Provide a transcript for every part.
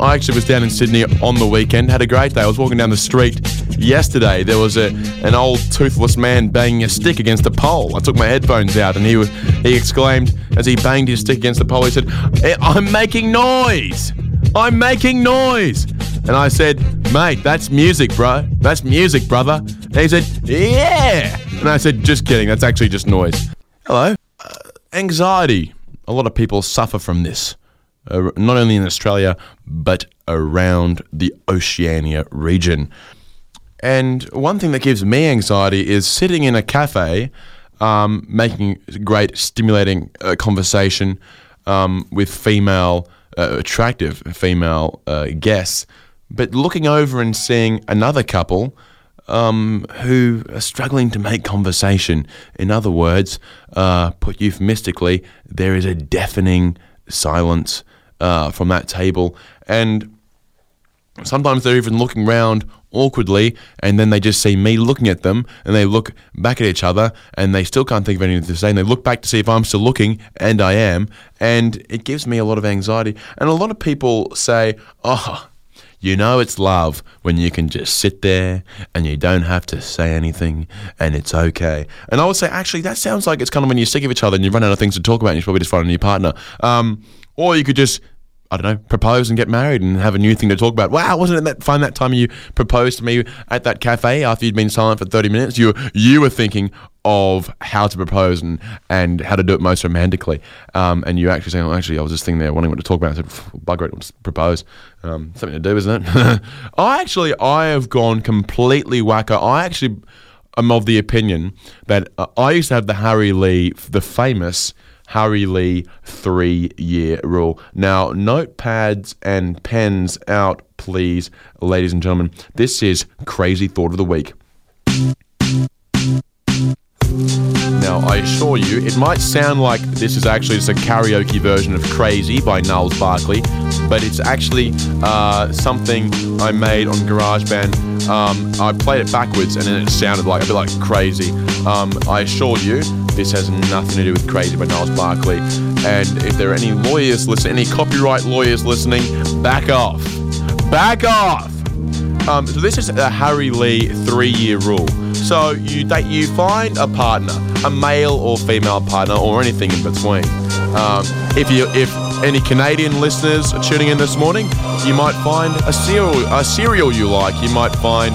I actually was down in Sydney on the weekend, had a great day. I was walking down the street yesterday. There was a an old toothless man banging a stick against a pole. I took my headphones out and he was, he exclaimed as he banged his stick against the pole, he said, "Eh, I'm making noise! I'm making noise! And I said, mate, that's music, bro. That's music, brother. And he said, yeah. And I said, just kidding. That's actually just noise. Hello. Uh, anxiety. A lot of people suffer from this, not only in Australia, but around the Oceania region. And one thing that gives me anxiety is sitting in a cafe, um, making great, stimulating uh, conversation um, with female, uh, attractive female uh, guests, but looking over and seeing another couple um, who are struggling to make conversation. In other words, uh, put euphemistically, there is a deafening silence uh, from that table. And sometimes they're even looking round awkwardly and then they just see me looking at them and they look back at each other and they still can't think of anything to say and they look back to see if I'm still looking and I am and it gives me a lot of anxiety and a lot of people say oh you know it's love when you can just sit there and you don't have to say anything and it's okay. And I would say, actually, that sounds like it's kind of when you're sick of each other and you run out of things to talk about and you probably just find a new partner. Um, or you could just I don't know, propose and get married and have a new thing to talk about. Wow, wasn't it that fun that time you proposed to me at that cafe after you'd been silent for 30 minutes? You you were thinking of how to propose and, and how to do it most romantically. Um, and you actually saying, well, actually, I was just thinking there, wanting what to talk about. I said, bugger it, let's propose. Um, something to do, isn't it? I actually, I have gone completely wacko. I actually am of the opinion that uh, I used to have the Harry Lee, the famous Harry Lee three year rule. Now, notepads and pens out, please, ladies and gentlemen. This is Crazy Thought of the Week. Now, I assure you, it might sound like this is actually just a karaoke version of Crazy by Gnarls Barkley, but it's actually uh, something I made on GarageBand. Um, I played it backwards and then it sounded like a bit like Crazy. Um, I assure you, this has nothing to do with Crazy by Gnarls Barkley. And if there are any lawyers listening, any copyright lawyers listening, back off. Back off! Um, so this is a Harry Lee three-year rule. So you you find a partner, a male or female partner, or anything in between. Um, if you, if any Canadian listeners are tuning in this morning, you might find a cereal, a cereal you like. You might find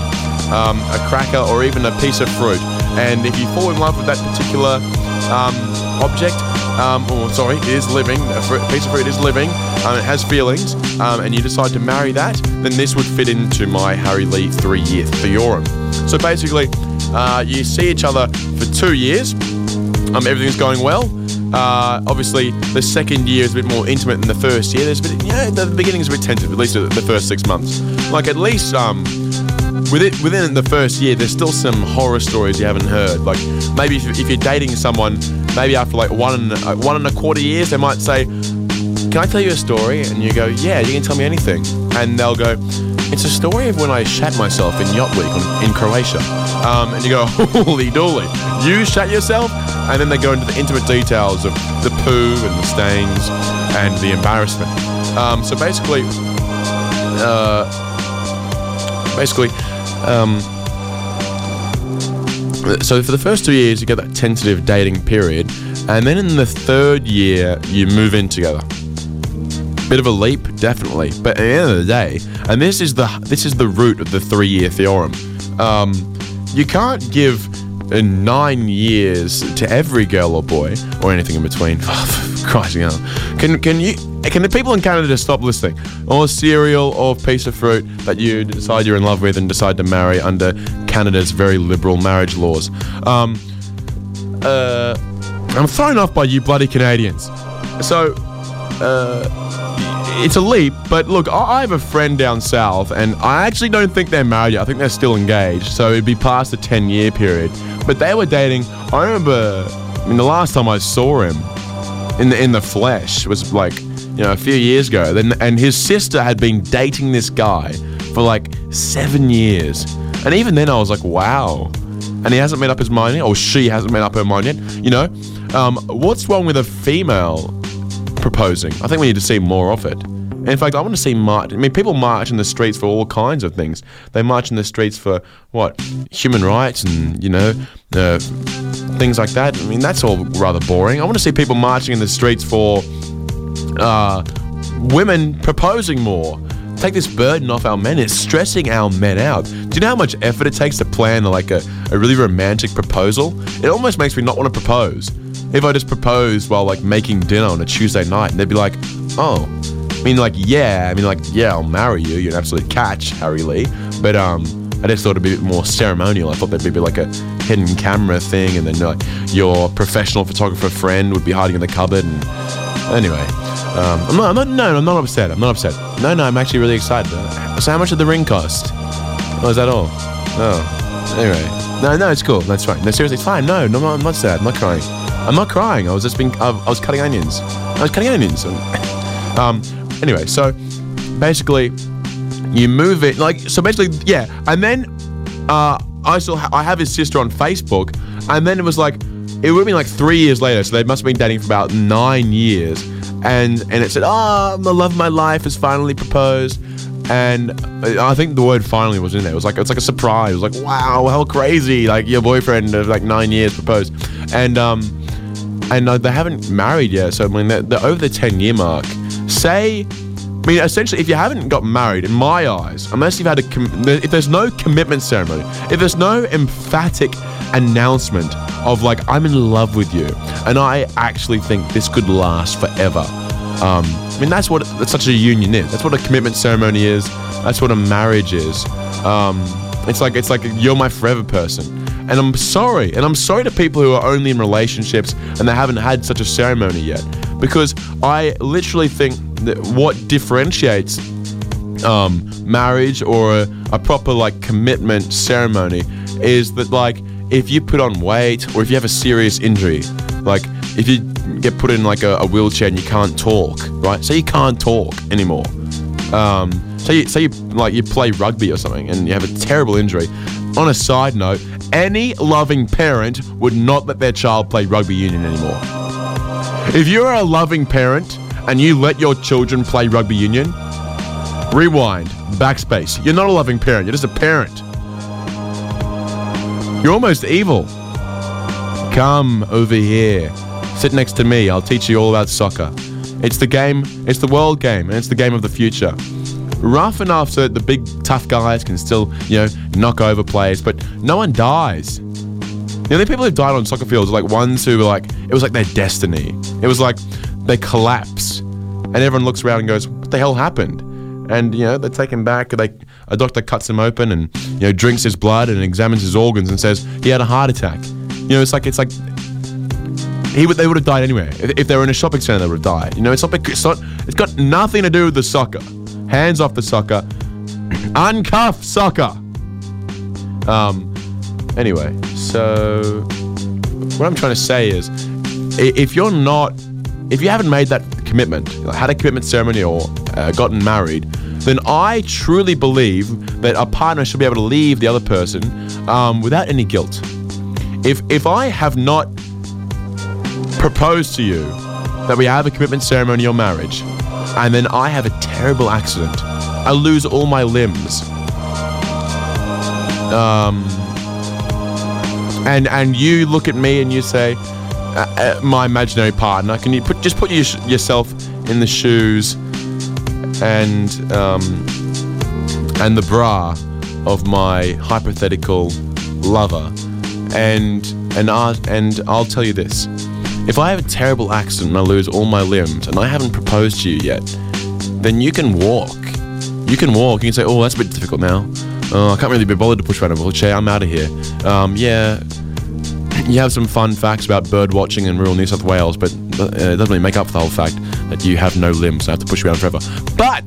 um, a cracker or even a piece of fruit. And if you fall in love with that particular um, object, um, or sorry, is living, a piece of fruit is living, um, it has feelings, um, and you decide to marry that, then this would fit into my Harry Lee three year theorem. So basically, uh, you see each other for two years, um, everything's going well. Uh, obviously, the second year is a bit more intimate than the first year. There's a bit, you know, the beginning is a bit tentative, at least the first six months. Like, at least, um, within within the first year, there's still some horror stories you haven't heard. Like maybe if, if you're dating someone, maybe after like one and uh, one and a quarter years, they might say, "Can I tell you a story?" And you go, "Yeah, you can tell me anything." And they'll go, "It's a story of when I shat myself in yacht week on, in Croatia." Um, and you go, "Holy dooly, you shat yourself?" And then they go into the intimate details of the poo and the stains and the embarrassment. Um, so basically, uh, basically. Um, so for the first two years, you get that tentative dating period, and then in the third year, you move in together. Bit of a leap, definitely, but at the end of the day, and this is the this is the root of the three-year theorem. Um, you can't give nine years to every girl or boy, or anything in between. Christ, you know. Can can you can the people in Canada just stop listening? Or cereal or piece of fruit that you decide you're in love with and decide to marry under Canada's very liberal marriage laws. Um, uh, I'm thrown off by you bloody Canadians. So, uh, it's a leap, but look, I I have a friend down south, and I actually don't think they're married yet. I think they're still engaged, so it'd be past the 10 year period. But they were dating. I remember, I mean, the last time I saw him in the in the flesh was like, you know, a few years ago. Then, and his sister had been dating this guy for like seven years, and even then, I was like, wow. And he hasn't made up his mind yet, or she hasn't made up her mind yet. You know, um, what's wrong with a female proposing? I think we need to see more of it. In fact, I want to see march. I mean, people march in the streets for all kinds of things. They march in the streets for what? Human rights and, you know, uh, things like that. I mean, that's all rather boring. I want to see people marching in the streets for uh, women proposing more. Take this burden off our men. It's stressing our men out. Do you know how much effort it takes to plan like a, a really romantic proposal? It almost makes me not want to propose. If I just proposed while like making dinner on a Tuesday night, and they'd be like, "Oh, I mean, like, yeah, I mean, like, yeah, I'll marry you. You're an absolute catch, Harry Lee." But um, I just thought it'd be a bit more ceremonial. I thought there'd be like a hidden camera thing, and then like your professional photographer friend would be hiding in the cupboard. And anyway, um, I'm not, I'm not, no, I'm not upset. I'm not upset. No, no, I'm actually really excited. So how much did the ring cost? Oh, is that all? Oh, anyway, no, no, it's cool. That's fine. No, seriously, it's fine. No, no, I'm not, sad. I'm not crying. I'm not crying. I was just being, I, I was cutting onions. I was cutting onions. um, anyway, so basically, you move it like so. Basically, yeah, and then uh, I ha- I have his sister on Facebook, and then it was like it would have been like three years later, so they must have been dating for about nine years, and and it said, "Oh, the love of my life has finally proposed." And I think the word finally was in there. It was like it's like a surprise. It was like, wow, how crazy! Like your boyfriend of like nine years proposed, and um, and uh, they haven't married yet. So I mean, they're, they're over the ten year mark. Say, I mean, essentially, if you haven't got married, in my eyes, unless you've had a, com- if there's no commitment ceremony, if there's no emphatic announcement of like I'm in love with you, and I actually think this could last forever. Um, I mean, that's what that's such a union is. That's what a commitment ceremony is. That's what a marriage is. Um, it's like it's like you're my forever person. And I'm sorry, and I'm sorry to people who are only in relationships and they haven't had such a ceremony yet, because I literally think that what differentiates um, marriage or a, a proper like commitment ceremony is that like if you put on weight or if you have a serious injury, like if you get put in like a, a wheelchair and you can't talk, right? So you can't talk anymore. Um, say you, say you like you play rugby or something and you have a terrible injury. On a side note, any loving parent would not let their child play rugby union anymore. If you're a loving parent and you let your children play rugby union, rewind, backspace. You're not a loving parent, you're just a parent. You're almost evil. Come over here. Sit next to me. I'll teach you all about soccer. It's the game, it's the world game, and it's the game of the future. Rough enough so that the big tough guys can still, you know, knock over players, but no one dies. The only people who died on soccer fields are like ones who were like, it was like their destiny. It was like they collapse, and everyone looks around and goes, "What the hell happened?" And you know they take him back. They a doctor cuts him open and you know drinks his blood and examines his organs and says he had a heart attack. You know, it's like it's like he would they would have died anyway. If, if they were in a shopping center, they would have died. You know, it's not it's not it's got nothing to do with the soccer. Hands off the soccer. Uncuff soccer. Um. Anyway, so what I'm trying to say is, if you're not, if you haven't made that commitment, had a commitment ceremony or uh, gotten married, then I truly believe that a partner should be able to leave the other person um, without any guilt. If if I have not proposed to you that we have a commitment ceremony or marriage, and then I have a terrible accident, I lose all my limbs. Um, and and you look at me and you say, uh, uh, my imaginary partner, can you put just put your, yourself in the shoes and um, and the bra of my hypothetical lover, and and I, and I'll tell you this: if I have a terrible accident and I lose all my limbs and I haven't proposed to you yet, then you can walk. You can walk. You can say, "Oh, that's a bit difficult now. Oh, I can't really be bothered to push around a wheelchair. I'm out of here." Um, yeah, you have some fun facts about bird watching in rural New South Wales, but uh, it doesn't really make up for the whole fact that you have no limbs. I have to push you around forever. But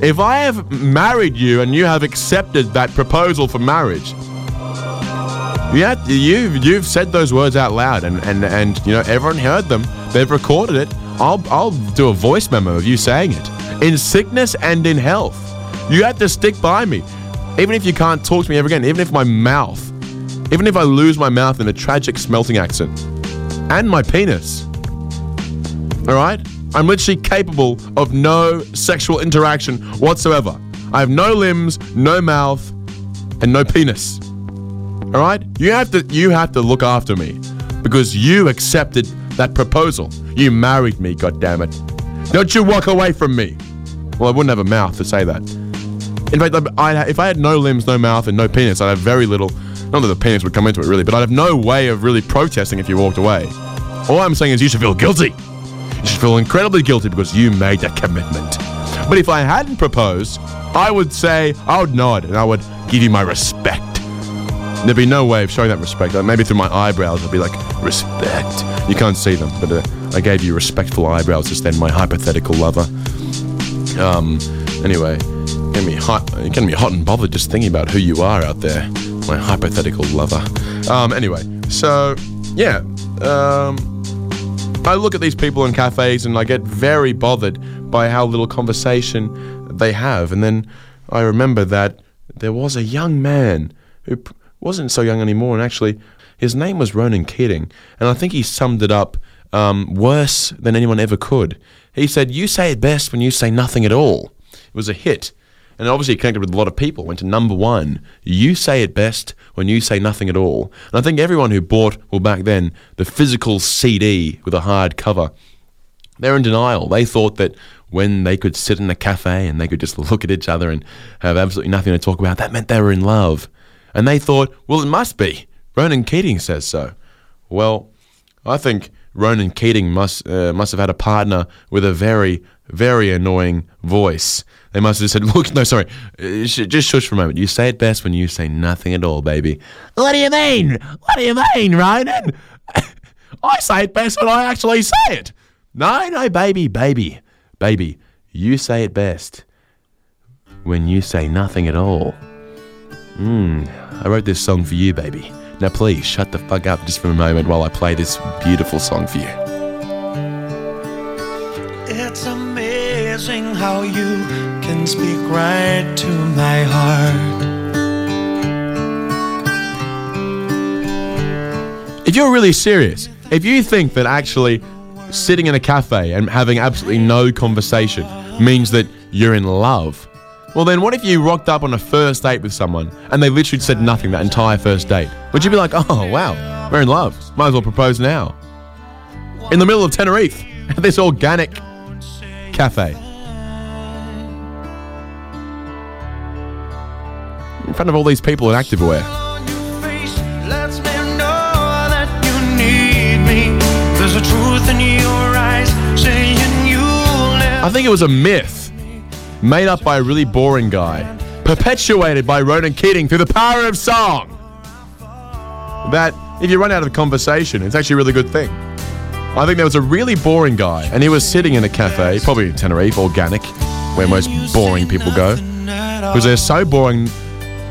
if I have married you and you have accepted that proposal for marriage, yeah, you've you've said those words out loud, and, and, and you know everyone heard them. They've recorded it. I'll I'll do a voice memo of you saying it in sickness and in health. You have to stick by me, even if you can't talk to me ever again. Even if my mouth, even if I lose my mouth in a tragic smelting accident, and my penis. All right, I'm literally capable of no sexual interaction whatsoever. I have no limbs, no mouth, and no penis. All right? You have to you have to look after me because you accepted that proposal. You married me, God damn it! Don't you walk away from me. Well, I wouldn't have a mouth to say that. In fact, I, if I had no limbs, no mouth, and no penis, I'd have very little. Not that the penis would come into it really, but I'd have no way of really protesting if you walked away. All I'm saying is you should feel guilty. You should feel incredibly guilty because you made that commitment. But if I hadn't proposed, I would say, I would nod and I would give you my respect. There'd be no way of showing that respect. Like maybe through my eyebrows, I'd be like, respect. You can't see them, but uh, I gave you respectful eyebrows just then, my hypothetical lover. Um, anyway, getting me hot, getting me hot and bothered just thinking about who you are out there, my hypothetical lover. Um, anyway, so yeah, um, I look at these people in cafes and I get very bothered by how little conversation they have, and then I remember that there was a young man who wasn't so young anymore, and actually, his name was Ronan Keating, and I think he summed it up um, worse than anyone ever could. He said, You say it best when you say nothing at all. It was a hit. And obviously connected with a lot of people, went to number one. You say it best when you say nothing at all. And I think everyone who bought, well, back then, the physical CD with a hard cover, they're in denial. They thought that when they could sit in a cafe and they could just look at each other and have absolutely nothing to talk about, that meant they were in love. And they thought, well, it must be. Ronan Keating says so. Well, I think Ronan Keating must uh, must have had a partner with a very very annoying voice. They must have said, "Look, no, sorry, uh, just shush for a moment. You say it best when you say nothing at all, baby." What do you mean? What do you mean, Ronan? I say it best when I actually say it. No, no, baby, baby, baby. You say it best when you say nothing at all. Hmm, I wrote this song for you, baby. Now please shut the fuck up just for a moment while I play this beautiful song for you. It's amazing how you can speak right to my heart. If you're really serious, if you think that actually sitting in a cafe and having absolutely no conversation means that you're in love, well, then what if you rocked up on a first date with someone and they literally said nothing that entire first date? Would you be like, oh, wow, we're in love. Might as well propose now? In the middle of Teneriffe, at this organic cafe. In front of all these people in activewear. I think it was a myth made up by a really boring guy, perpetuated by Ronan Keating through the power of song. That if you run out of conversation, it's actually a really good thing. I think there was a really boring guy, and he was sitting in a cafe, probably in Teneriffe, organic, where most boring people go, because they're so boring,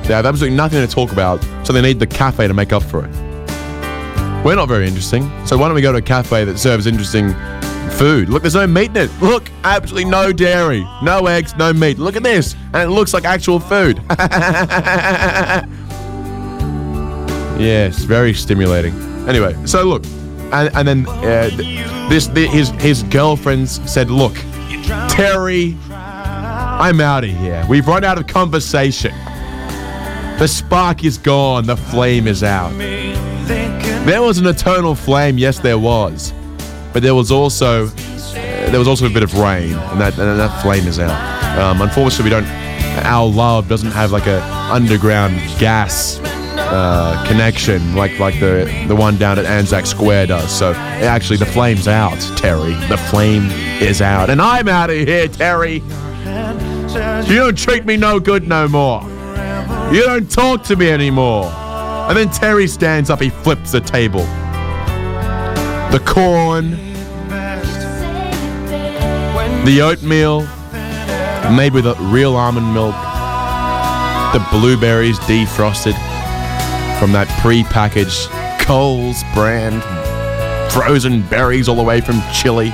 they have absolutely nothing to talk about, so they need the cafe to make up for it. We're not very interesting, so why don't we go to a cafe that serves interesting food. Look, there's no meat in it. Look, absolutely no dairy, no eggs, no meat. Look at this. And it looks like actual food. yes, very stimulating. Anyway, so look, and, and then uh, this the, his his girlfriends said, "Look, Terry, I'm out of here. We've run out of conversation. The spark is gone. The flame is out. There was an eternal flame. Yes, there was but there was also uh, there was also a bit of rain, and that and that flame is out. Um, unfortunately, we don't. Our love doesn't have like a underground gas uh, connection like like the the one down at Anzac Square does. So actually, the flame's out, Terry. The flame is out, and I'm out of here, Terry. You don't treat me no good no more. You don't talk to me anymore. And then Terry stands up. He flips the table. The corn the oatmeal made with real almond milk. The blueberries defrosted from that pre-packaged Coles brand. Frozen berries all the way from Chile.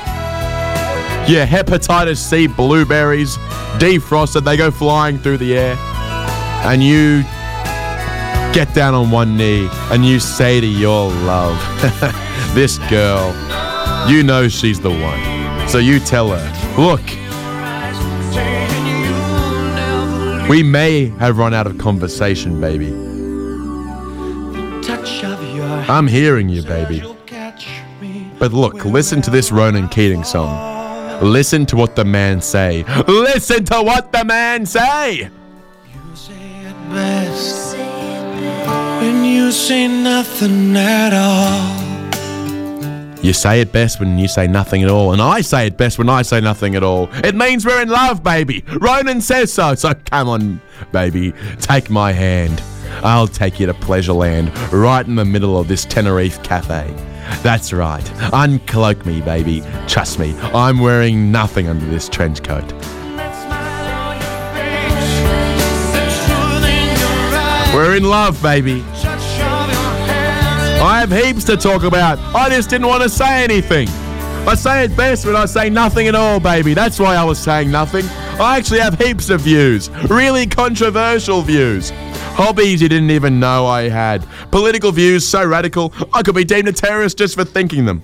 Yeah, hepatitis C blueberries defrosted. They go flying through the air. And you get down on one knee and you say to your love, this girl, you know she's the one So you tell her, look, we may have run out of conversation, baby. I'm hearing you, baby. But look, listen to this Ronan Keating song. Listen to what the man say. Listen to what the man say. You say it best when you say nothing at all. You say it best when you say nothing at all, and I say it best when I say nothing at all. It means we're in love, baby. Ronan says so, so come on, baby. Take my hand. I'll take you to Pleasureland, right in the middle of this Teneriffe cafe. That's right. Uncloak me, baby. Trust me, I'm wearing nothing under this trench coat. We're in love, baby. I have heaps to talk about. I just didn't want to say anything. I say it best when I say nothing at all, baby. That's why I was saying nothing. I actually have heaps of views, really controversial views. Hobbies you didn't even know I had. Political views so radical, I could be deemed a terrorist just for thinking them.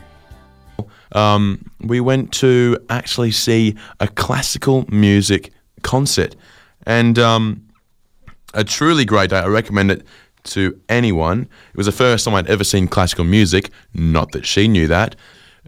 Um, we went to actually see a classical music concert. And um, a truly great day. I recommend it to anyone. It was the first time I'd ever seen classical music. Not that she knew that.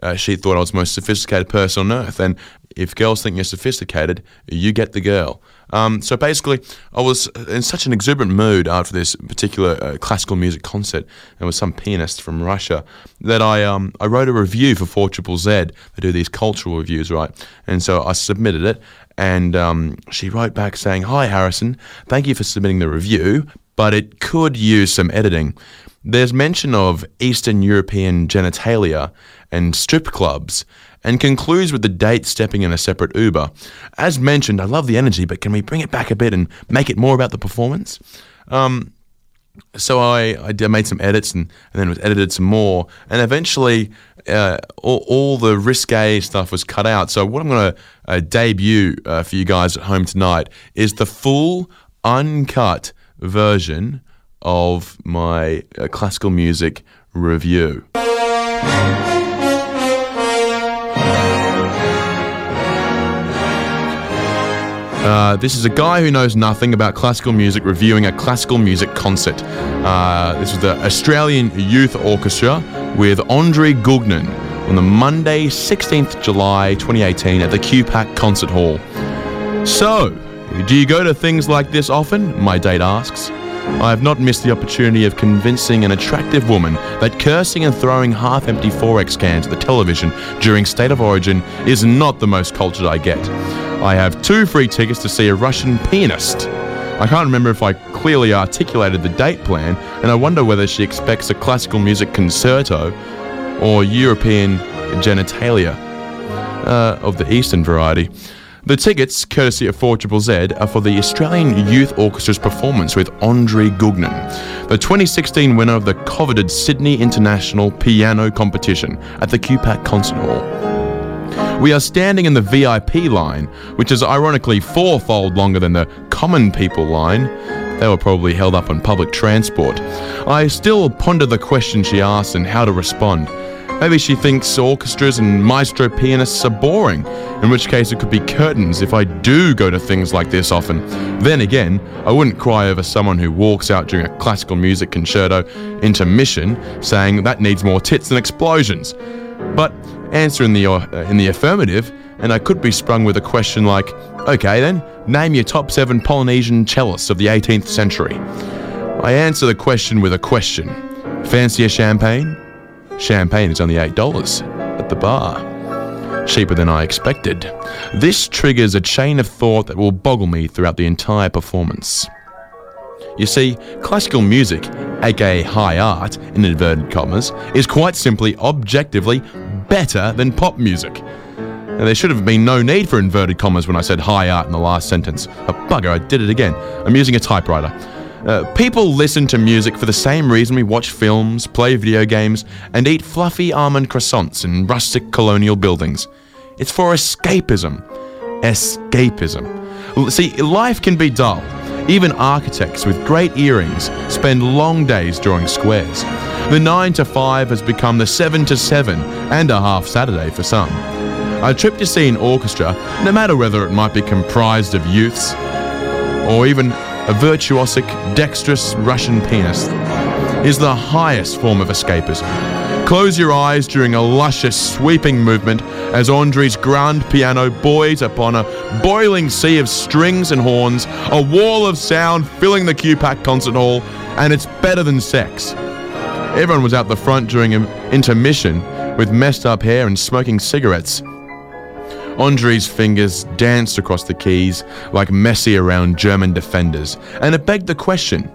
Uh, she thought I was the most sophisticated person on earth. And if girls think you're sophisticated, you get the girl. Um, so basically, I was in such an exuberant mood after this particular uh, classical music concert. There was some pianist from Russia that I um, I wrote a review for Four Triple Z. They do these cultural reviews, right? And so I submitted it, and um, she wrote back saying, "Hi Harrison, thank you for submitting the review, but it could use some editing. There's mention of Eastern European genitalia and strip clubs." And concludes with the date stepping in a separate Uber. As mentioned, I love the energy, but can we bring it back a bit and make it more about the performance? Um, so I, I made some edits and, and then was edited some more and eventually uh, all, all the risque stuff was cut out so what i'm going to uh, debut uh, for you guys at home tonight is the full uncut version of my uh, classical music review Uh, this is a guy who knows nothing about classical music reviewing a classical music concert. Uh, this was the Australian Youth Orchestra with Andre Gugnin on the Monday, 16th July 2018 at the QPAC Concert Hall. So, do you go to things like this often? My date asks. I have not missed the opportunity of convincing an attractive woman that cursing and throwing half empty XXXX cans at the television during State of Origin is not the most cultured I get. I have two free tickets to see a Russian pianist. I can't remember if I clearly articulated the date plan, and I wonder whether she expects a classical music concerto or European genitalia uh, of the Eastern variety. The tickets, courtesy of 4 Z, are for the Australian Youth Orchestra's performance with Andre Gugnin, the 2016 winner of the coveted Sydney International Piano Competition at the QPAC Concert Hall. We are standing in the VIP line, which is ironically fourfold longer than the common people line. They were probably held up on public transport. I still ponder the question she asked and how to respond. Maybe she thinks orchestras and maestro pianists are boring, in which case it could be curtains if I do go to things like this often. Then again, I wouldn't cry over someone who walks out during a classical music concerto intermission saying that needs more tits than explosions. But answer in the uh, in the affirmative, and I could be sprung with a question like, "Okay, then, name your top seven Polynesian cellists of the 18th century." I answer the question with a question. Fancy a champagne? Champagne is only eight dollars at the bar. Cheaper than I expected. This triggers a chain of thought that will boggle me throughout the entire performance. You see, classical music, aka high art, in inverted commas, is quite simply objectively better than pop music. Now, there should have been no need for inverted commas when I said high art in the last sentence. A bugger, I did it again. I'm using a typewriter. Uh, people listen to music for the same reason we watch films, play video games, and eat fluffy almond croissants in rustic colonial buildings. It's for escapism. Escapism. See, life can be dull. Even architects with great earrings spend long days drawing squares. The 9 to 5 has become the 7 to 7 and a half Saturday for some. A trip to see an orchestra, no matter whether it might be comprised of youths or even a virtuosic, dexterous Russian pianist, is the highest form of escapism. Close your eyes during a luscious, sweeping movement as Andre's grand piano buoys upon a boiling sea of strings and horns, a wall of sound filling the QPAC concert hall, and it's better than sex. Everyone was out the front during an intermission with messed up hair and smoking cigarettes. Andre's fingers danced across the keys like Messi around German defenders, and it begged the question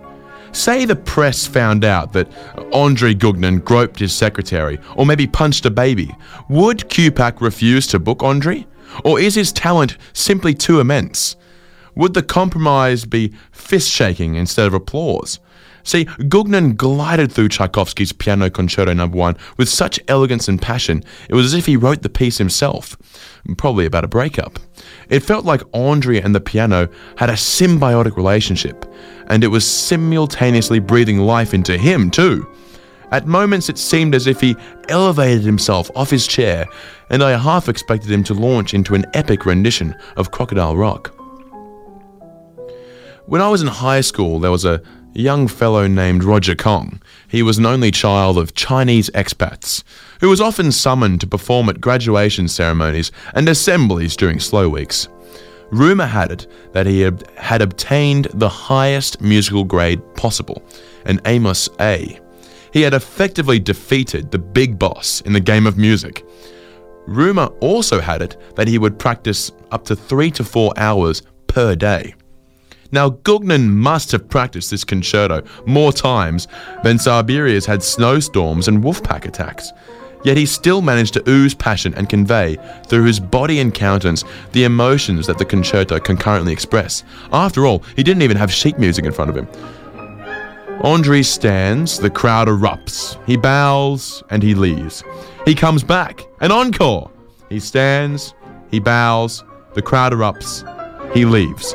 say the press found out that Andre Gugnin groped his secretary or maybe punched a baby, would QPAC refuse to book Andre? Or is his talent simply too immense? Would the compromise be fist shaking instead of applause? See, Gugnin glided through Tchaikovsky's Piano Concerto No. 1 with such elegance and passion, it was as if he wrote the piece himself, probably about a breakup. It felt like Andre and the piano had a symbiotic relationship, and it was simultaneously breathing life into him, too. At moments, it seemed as if he elevated himself off his chair, and I half expected him to launch into an epic rendition of Crocodile Rock. When I was in high school, there was a young fellow named Roger Kong. He was an only child of Chinese expats, who was often summoned to perform at graduation ceremonies and assemblies during slow weeks. Rumour had it that he had obtained the highest musical grade possible, an Amos A. He had effectively defeated the big boss in the game of music. Rumour also had it that he would practice up to three to four hours per day. Now, Gugnin must have practiced this concerto more times than Siberia's had snowstorms and wolfpack attacks. Yet he still managed to ooze passion and convey, through his body and countenance, the emotions that the concerto can currently express. After all, he didn't even have sheet music in front of him. Andre stands, the crowd erupts. He bows and he leaves. He comes back, an encore. He stands, he bows, the crowd erupts, he leaves.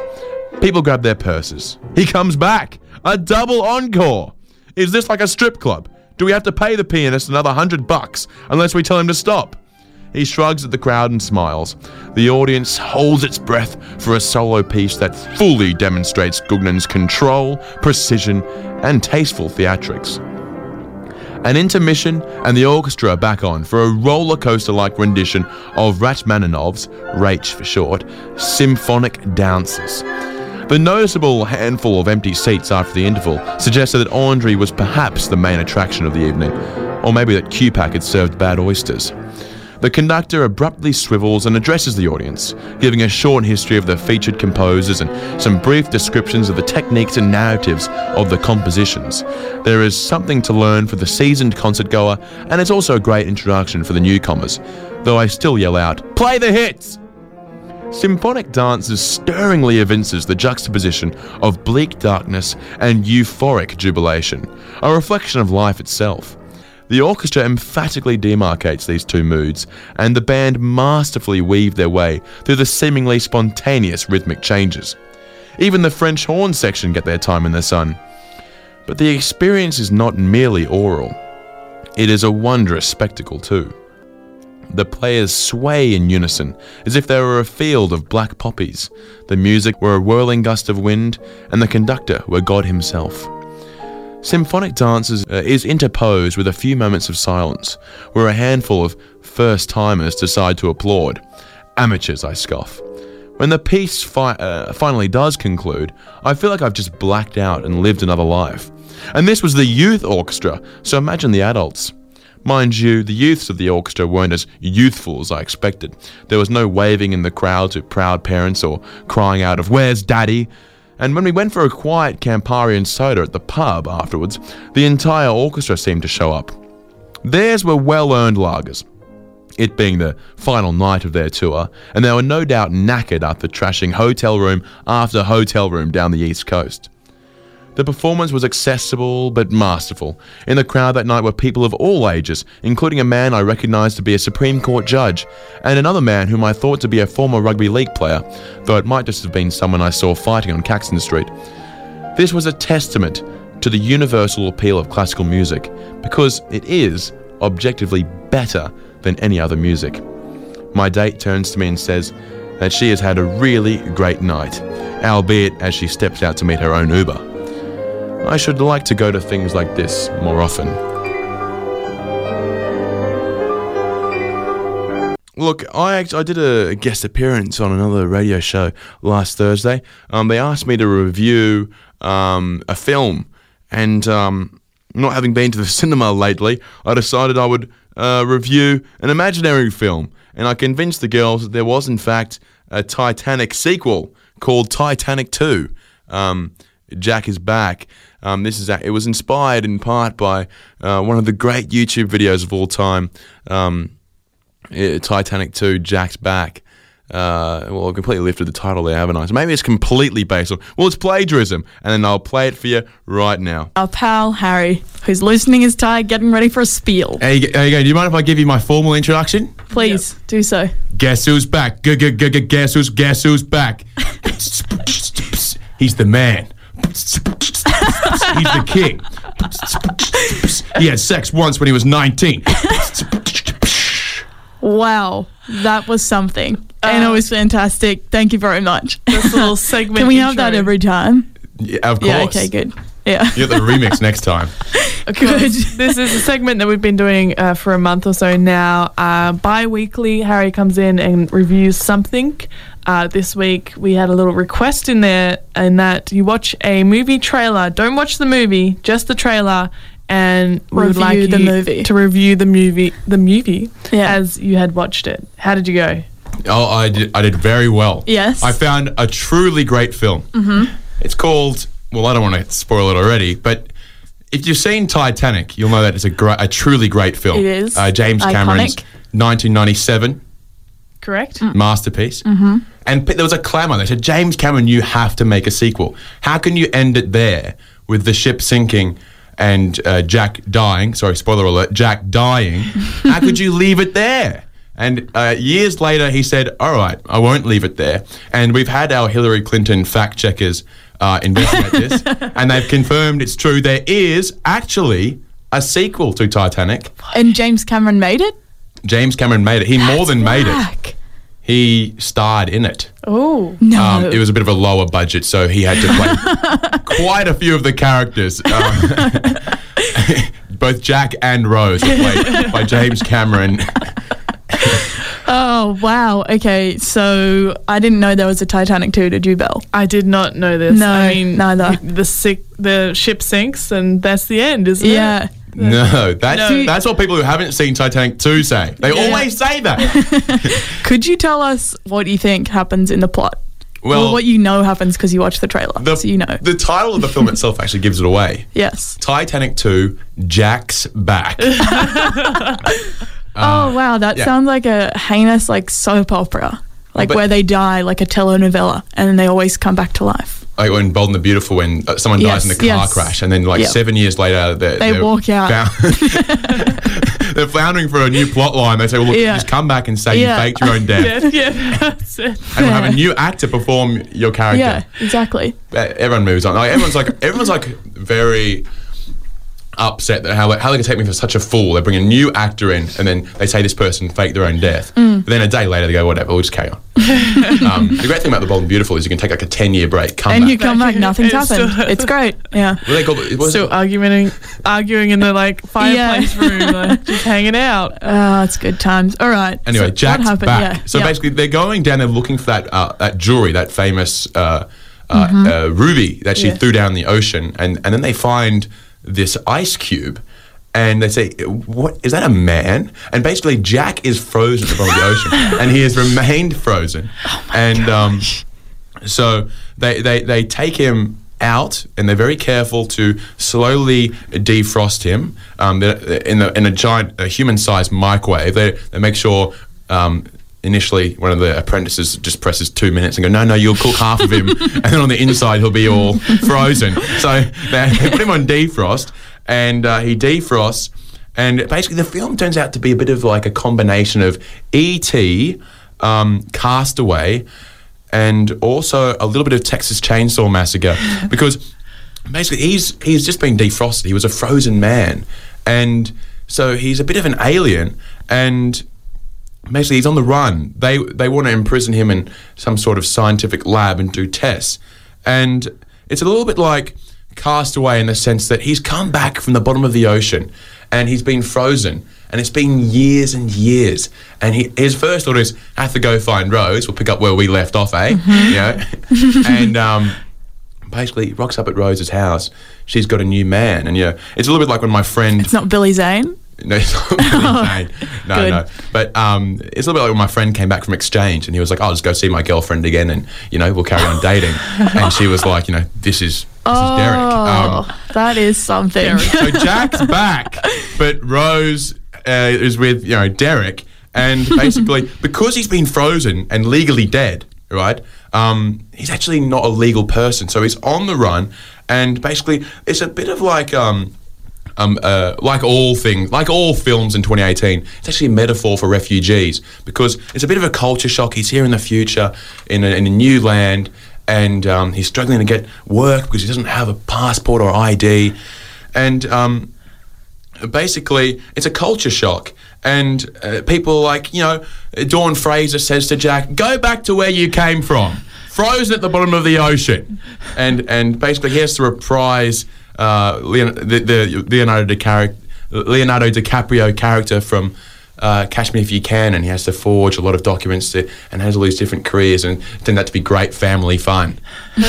People grab their purses. He comes back. A double encore. Is this like a strip club? Do we have to pay the pianist another hundred bucks unless we tell him to stop? He shrugs at the crowd and smiles. The audience holds its breath for a solo piece that fully demonstrates Gugnin's control, precision, and tasteful theatrics. An intermission, and the orchestra are back on for a roller coaster like rendition of Rachmaninoff's, Rach for short, symphonic dances. The noticeable handful of empty seats after the interval suggested that Andre was perhaps the main attraction of the evening, or maybe that QPAC had served bad oysters. The conductor abruptly swivels and addresses the audience, giving a short history of the featured composers and some brief descriptions of the techniques and narratives of the compositions. There is something to learn for the seasoned concert goer, and it's also a great introduction for the newcomers, though I still yell out, Play the hits! Symphonic dances stirringly evinces the juxtaposition of bleak darkness and euphoric jubilation, a reflection of life itself. The orchestra emphatically demarcates these two moods, and the band masterfully weave their way through the seemingly spontaneous rhythmic changes. Even the French horn section get their time in the sun. But the experience is not merely oral, it is a wondrous spectacle too. The players sway in unison, as if they were a field of black poppies. The music were a whirling gust of wind, and the conductor were God himself. Symphonic dances uh, is interposed with a few moments of silence, where a handful of first timers decide to applaud. Amateurs, I scoff. When the piece fi- uh, finally does conclude, I feel like I've just blacked out and lived another life. And this was the youth orchestra, so imagine the adults. Mind you, the youths of the orchestra weren't as youthful as I expected. There was no waving in the crowd to proud parents or crying out of, Where's Daddy? And when we went for a quiet Campari and soda at the pub afterwards, the entire orchestra seemed to show up. Theirs were well earned lagers, it being the final night of their tour, and they were no doubt knackered after trashing hotel room after hotel room down the East Coast. The performance was accessible but masterful. In the crowd that night were people of all ages, including a man I recognised to be a Supreme Court judge, and another man whom I thought to be a former rugby league player, though it might just have been someone I saw fighting on Caxton Street. This was a testament to the universal appeal of classical music, because it is objectively better than any other music. my date turns to me and says that she has had a really great night, albeit as she steps out to meet her own Uber. I should like to go to things like this more often. Look, I I did a guest appearance on another radio show last Thursday. Um, they asked me to review um, a film, and um, not having been to the cinema lately, I decided I would uh, review an imaginary film, and I convinced the girls that there was in fact a Titanic sequel called Titanic Two. Um, Jack is back. Um, this is a- it was inspired in part by uh, one of the great YouTube videos of all time. Um, Titanic 2, Jack's Back. Uh, well, I've completely lifted the title there, haven't I? So maybe it's completely based on. Well, it's plagiarism, and then I'll play it for you right now. Our pal Harry, who's loosening his tie, getting ready for a spiel. There you, go, there you go. Do you mind if I give you my formal introduction? Please do so. Guess who's back? Guess who's guess who's back? He's the man. He's the king. He had sex once when he was 19. Wow, that was something. and it was fantastic. Thank you very much. This little segment. Can we have that every time? Yeah, of course. Yeah, okay, good. Yeah. You get the remix next time. Of course. this is a segment that we've been doing uh, for a month or so now. Uh, Bi weekly, Harry comes in and reviews something. Uh, this week, we had a little request in there, in that you watch a movie trailer. Don't watch the movie, just the trailer. And we would Review like the you movie. to review the movie, the movie, Yeah. as you had watched it. How did you go? Oh, I did, I did very well. Yes. I found a truly great film. Mm-hmm. It's called, well, I don't want to spoil it already, but if you've seen Titanic, you'll know that it's a, gra- a truly great film. It is. Uh, James Cameron's 1997 Correct? Mm. masterpiece. Mm-hmm. And there was a clamour. They said, James Cameron, you have to make a sequel. How can you end it there with the ship sinking and uh, Jack dying? Sorry, spoiler alert, Jack dying. How could you leave it there? And uh, years later, he said, All right, I won't leave it there. And we've had our Hillary Clinton fact checkers uh, investigate this, and they've confirmed it's true. There is actually a sequel to Titanic. And James Cameron made it? James Cameron made it. He more than made it. He starred in it. Oh. No. Um, it was a bit of a lower budget, so he had to play quite a few of the characters. Um, both Jack and Rose were played by James Cameron. oh, wow. Okay, so I didn't know there was a Titanic 2, did you, Bell? I did not know this. No, I mean, neither. The sick, the ship sinks, and that's the end, isn't it? Yeah. No, that's No. that's what people who haven't seen Titanic 2 say. They Yeah. always say that. Could you tell us what you think happens in the plot? Well, Or what you know happens because you watch the trailer. the, so you know. the title of the film itself actually gives it away. yes. Titanic 2, Jack's Back. oh, wow. That Uh, yeah. sounds like a heinous, like, soap opera. Like But- where they die, like a telenovela, and then they always come back to life. Like when Bold and the Beautiful, when uh, someone dies in Yes, the car yes. crash, and then like Yep. seven years later, they're, They they're walk out. found- they're floundering for a new plot line. They say, "Well, look, Yeah. just come back and say Yeah. you faked your own death, Yeah, yeah, that's it. and we'll have a new actor perform your character." Yeah, exactly. Everyone moves on. Like everyone's like everyone's like very upset that how, how they can take me for such a fool. They bring a new actor in, and then they say this person faked their own death. Mm. But then a day later, they go, "Whatever, we'll just carry on." um, the great thing about the Bold and Beautiful is you can take like a ten year break, come back. And back. you come back, nothing's It's happened. still- It's great. Yeah. what they call it? Was Still arguing, arguing in the like fireplace room, like, just hanging out. Oh, it's good times. All right. Anyway, so Jack's happened? back. Yeah. So yeah. basically, they're going down there looking for that uh, that jewelry, that famous uh, uh, Mm-hmm. uh, ruby that she Yeah. threw down the ocean, and and then they find this ice cube. And they say, "What is that? A man?" And basically, Jack is frozen at the bottom of the ocean, and he has remained frozen. Oh and um, so they, they they take him out, and they're very careful to slowly defrost him um, in the in a giant a human-sized microwave. They they make sure. Um, Initially, one of the apprentices just presses two minutes and go, no, no, you'll cook half of him, and then on the inside he'll be all frozen. So they, they put him on defrost, and uh, he defrosts, and basically the film turns out to be a bit of like a combination of E.T., um, Castaway, and also a little bit of Texas Chainsaw Massacre because basically he's he's just been defrosted. He was a frozen man, and so he's a bit of an alien. And basically he's on the run. They they want to imprison him in some sort of scientific lab and do tests. And it's a little bit like Castaway in the sense that he's come back from the bottom of the ocean and he's been frozen. And it's been years and years. And he, his first thought is, have to go find Rose. We'll pick up where we left off, eh? You know? and um, basically, he rocks up at Rose's house. She's got a new man. And, you know, it's a little bit like when my friend. It's not Billy Zane. No, it's not Billy No, Good. no. But um, it's a little bit like when my friend came back from exchange and he was like, I'll just go see my girlfriend again and, you know, we'll carry on dating. and she was like, you know, this is, this is Derek. Um, Oh, that is something. so Jack's back, but Rose uh, is with, you know, Derek. And basically, because he's been frozen and legally dead, right? Um, he's actually not a legal person. So he's on the run. And basically, it's a bit of like. Um, um, uh, like all things, like all films in 2018, it's actually a metaphor for refugees because it's a bit of a culture shock. He's here in the future in a, in a new land and um, he's struggling to get work because he doesn't have a passport or ID. And um, basically, it's a culture shock. And uh, people like, you know, Dawn Fraser says to Jack, go back to where you came from, frozen at the bottom of the ocean. And, and basically, he has to reprise uh, Leon- the, the Leonardo, DiCar- Leonardo DiCaprio character from uh, Catch Me If You Can, and he has to forge a lot of documents to, and has all these different careers, and it turned out to be great family fun.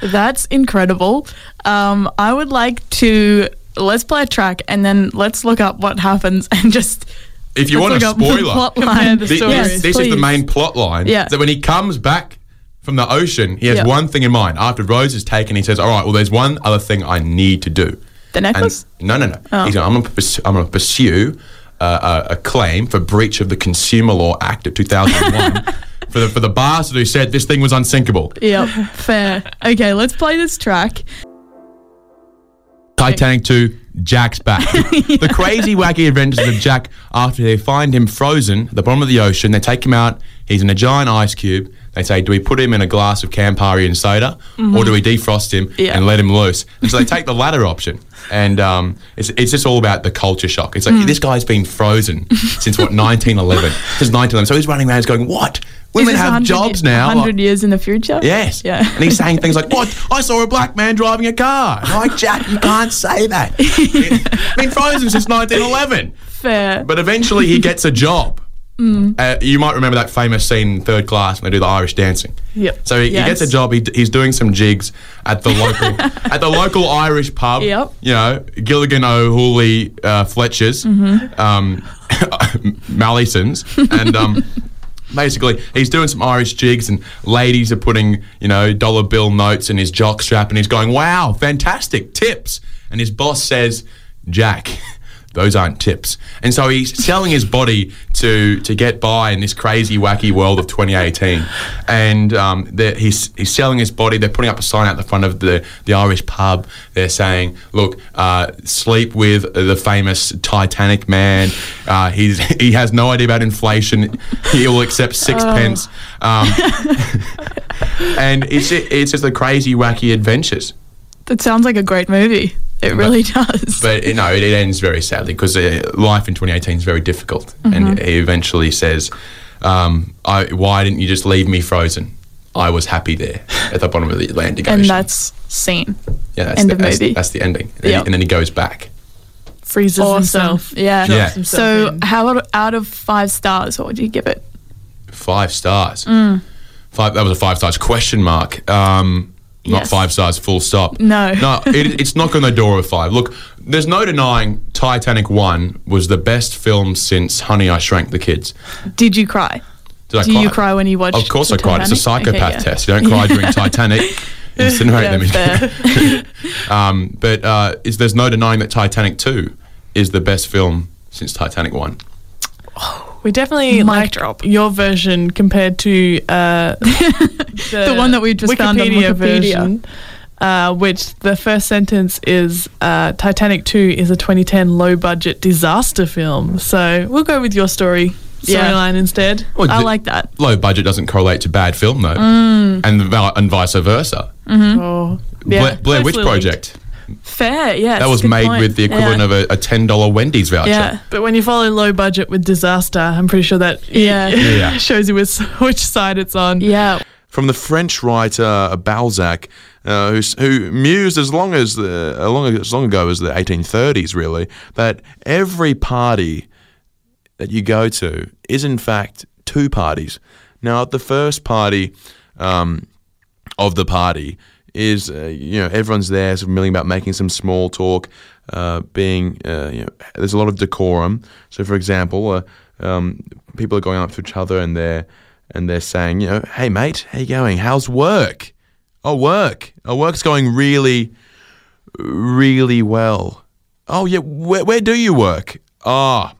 That's incredible. Um, I would like to let's play a track and then let's look up what happens and just. If you want a look up the spoiler, plot line. the Thi- stories. this, Yes, this is the main plot line. Yeah. That when he comes back from the ocean, he has Yeah. one thing in mind. After Rose is taken, he says, "All right, well, there's one other thing I need to do." The necklace? And, no, no, no. Oh. He's going, I'm going to pursue, I'm going to pursue uh, a, a claim for breach of the Consumer Law Act of 2001 for the for the bastard who said this thing was unsinkable. Yep, fair. Okay, let's play this track. Titanic 2, Jack's back. The crazy, wacky adventures of Jack after they find him frozen at the bottom of the ocean. They take him out. He's in a giant ice cube. They say, do we put him in a glass of Campari and soda or do we defrost him Yeah. and let him loose? And so they take the latter option. And um, it's, it's just all about the culture shock. It's like, this guy's been frozen since, what, 1911? Since 1911. So he's running around, he's going, what? Women have jobs now. 100 years in the future? Yes. Yeah. And he's saying things like, "What? I saw a black man driving a car." And I'm like, Jack, you can't say that. been frozen since 1911. Fair. But eventually, he gets a job. Mm. Uh, you might remember that famous scene in third class when they do the Irish dancing. Yep. So he, he gets a job. He, he's doing some jigs at the local at the local Irish pub. Yep. You know, Gilligan O'Hooley uh, Fletcher's, Mm-hmm. um, Mallison's, and um, basically he's doing some Irish jigs, and ladies are putting you know dollar bill notes in his jock strap, and he's going, "Wow, fantastic tips!" And his boss says, "Jack." Those aren't tips, and so he's selling his body to to get by in this crazy, wacky world of 2018. And um, he's he's selling his body. They're putting up a sign out the front of the the Irish pub. They're saying, "Look, uh, sleep with the famous Titanic man. Uh, he's he has no idea about inflation. He will accept sixpence." Um, and it's it's just the crazy, wacky adventures. That sounds like a great movie. It really does. But you know, it, it ends very sadly because uh, life in 2018 is very difficult. Mm-hmm. And he eventually says, um, I, "Why didn't you just leave me frozen? I was happy there at the bottom of the Atlantic and Ocean." that's scene. yeah, that's end the, of that's, movie. that's the ending. And, then he- and then he goes back. Freezes Awesome. himself. Yeah. Yeah. Himself So, in. how out- out of five stars, what would you give it? Five stars. Mm. Five. That was a five stars question mark. Um, not Yes. five stars. Full stop. No. No. It, it's knocking on the door of five. Look, there's no denying Titanic One was the best film since Honey I Shrank the Kids. Did you cry? Did I Do you cry when you watched Of course I cried. It's a psychopath Okay, yeah. test. You don't cry during Titanic. Incinerate Yeah, them. um, but uh, is, there's no denying that Titanic 2 is the best film since Titanic 1. We definitely Mic like drop. your version compared to uh, the, The one that we just found on Wikipedia. version, uh, which the first sentence is uh, Titanic 2 is a 2010 low budget disaster film. So we'll go with your story Yeah. storyline instead. Well, I like that. Low budget doesn't correlate to bad film, though. Mm. And, and vice versa. Oh, Blair, yeah. Blair closely Witch linked. Project. Fair, yeah. That was made with the equivalent of a, a ten dollar Wendy's voucher. Yeah. But when you follow low budget with disaster, I'm pretty sure that Yeah. Yeah. shows you which, which side it's on. Yeah. from the French writer Balzac, uh, who, who mused as long as the as long as long ago as the 1830s, really, that every party that you go to is in fact two parties. Now, at the first party um, of the party is uh, you know everyone's there, sort of milling about, making some small talk, uh, being uh, you know there's a lot of decorum. So, for example, uh, um, people are going up to each other and they're and they're saying, you know, hey mate, how you going? How's work? Oh, work. Oh, work's going really, really well. Oh yeah, where where do you work? Ah,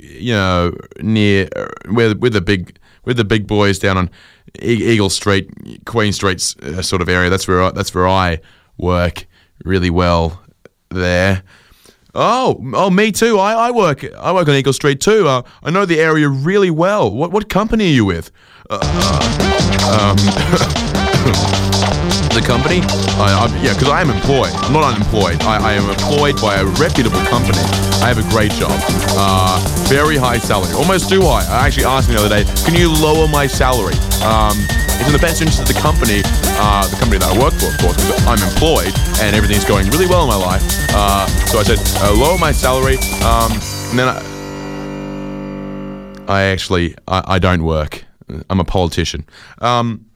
you know, near uh, where with the big with the big boys down on Eagle Street, Queen Street uh, sort of area. That's where I, that's where I work really well there. Oh, oh, me too. I, I work I work on Eagle Street too. Uh, I know the area really well. What what company are you with? Uh, um, the company? I, I, yeah, because I am employed. I'm not unemployed. I, I am employed by a reputable company. I have a great job. Uh, very high salary, almost too high. I actually asked me the other day, can you lower my salary? Um, it's in the best interest of the company, uh, the company that I work for, of course, because I'm employed and everything's going really well in my life. Uh, so I said, uh, lower my salary. Um, and then I, I actually, I, I don't work. I'm a politician. Um,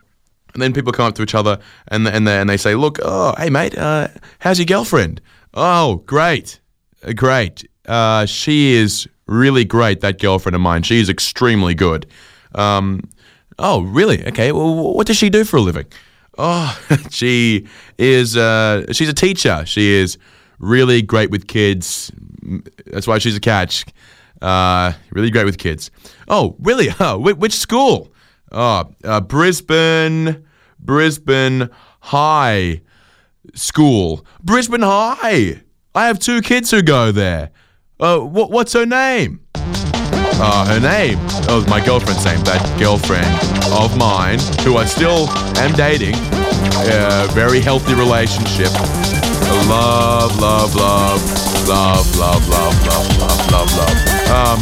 and then people come up to each other and and they, and they say, "Look, oh, hey mate, uh, how's your girlfriend? Oh, great, Uh, great. Uh, she is really great. That girlfriend of mine. She is extremely good. Um, oh, really? Okay. Well, what does she do for a living? Oh, she is. Uh, she's a teacher. She is really great with kids. That's why she's a catch. Uh, really great with kids. Oh, really? Oh, which school? Oh, uh, Brisbane, Brisbane High School. Brisbane High. I have two kids who go there. Uh, what, what's her name? Uh, her name. Oh, my girlfriend's name. That girlfriend of mine, who I still am dating. A very healthy relationship. Love, love, love, love, love, love, love, love, love. Um,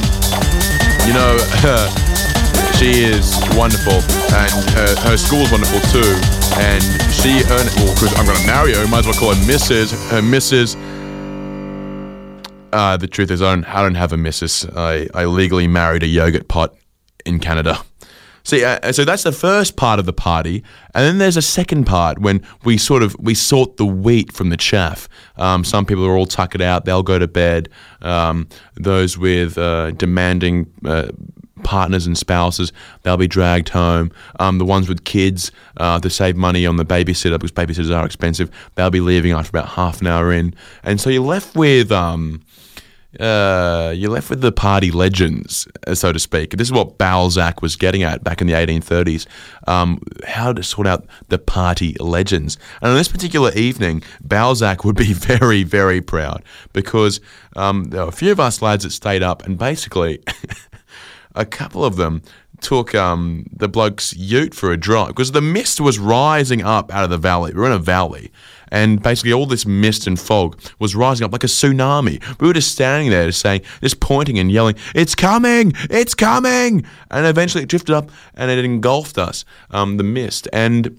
you know, she is wonderful, and her, her school's wonderful too. And she earned well, because I'm going to marry her. Might as well call her Mrs. Her Mrs. Uh, the truth is, I don't, I don't have a missus. I, I legally married a yogurt pot in Canada. See, uh, so that's the first part of the party, and then there's a second part when we sort of we sort the wheat from the chaff. Um, some people are all tuckered out; they'll go to bed. Um, those with uh, demanding uh, partners and spouses, they'll be dragged home. Um, the ones with kids uh, to save money on the babysitter because babysitters are expensive, they'll be leaving after about half an hour in, and so you're left with. Um, uh, you're left with the party legends, so to speak. This is what Balzac was getting at back in the 1830s. Um, how to sort out the party legends. And on this particular evening, Balzac would be very, very proud because um, there were a few of us lads that stayed up, and basically, a couple of them took um, the bloke's ute for a drive because the mist was rising up out of the valley. We were in a valley, and basically all this mist and fog was rising up like a tsunami. We were just standing there, just saying, just pointing and yelling, "It's coming! It's coming!" And eventually it drifted up and it engulfed us, um, the mist, and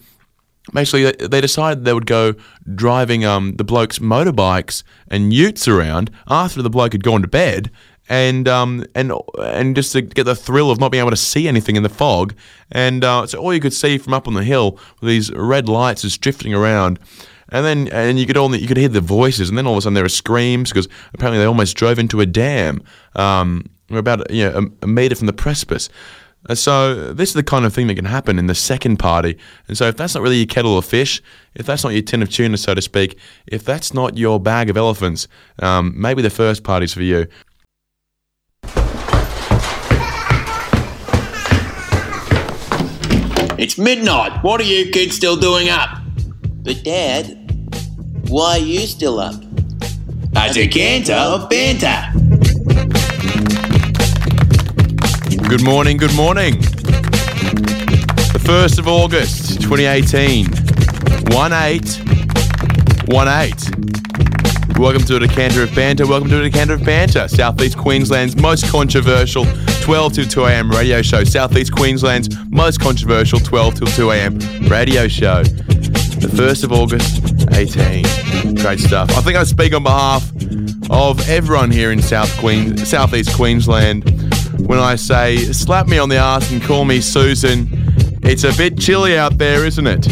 basically they- they decided they would go driving um, the bloke's motorbikes and utes around after the bloke had gone to bed and um, and and just to get the thrill of not being able to see anything in the fog and uh, so all you could see from up on the hill were these red lights just drifting around and then and you could only you could hear the voices and then all of a sudden there were screams because apparently they almost drove into a dam um, about you know a, a meter from the precipice so this is the kind of thing that can happen in the second party. And so if that's not really your kettle of fish, if that's not your tin of tuna, so to speak, if that's not your bag of elephants, um, maybe the first party's for you. It's midnight. What are you kids still doing up? But Dad, why are you still up? A decanter of banter. Good morning, good morning. The 1st of August, 2018. 1 8 1 8. Welcome to a decanter of banter. Welcome to a decanter of banter. Southeast Queensland's most controversial 12 till 2 a.m. radio show. Southeast Queensland's most controversial 12 till 2 a.m. radio show. The 1st of August, 18. Great stuff. I think I speak on behalf of everyone here in South Queen, Southeast Queensland when I say slap me on the ass and call me Susan. It's a bit chilly out there, isn't it?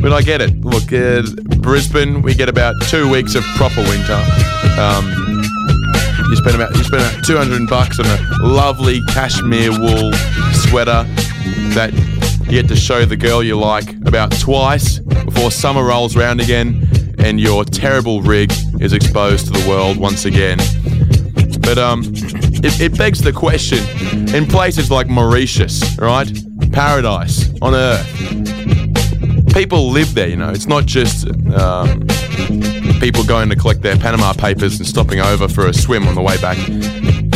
But I get it. Look, uh, Brisbane, we get about two weeks of proper winter. Um, you spend about you spend about 200 bucks on a lovely cashmere wool sweater that you get to show the girl you like about twice before summer rolls round again and your terrible rig is exposed to the world once again. But um, it, it begs the question: in places like Mauritius, right, paradise on Earth, people live there. You know, it's not just um, people going to collect their Panama papers and stopping over for a swim on the way back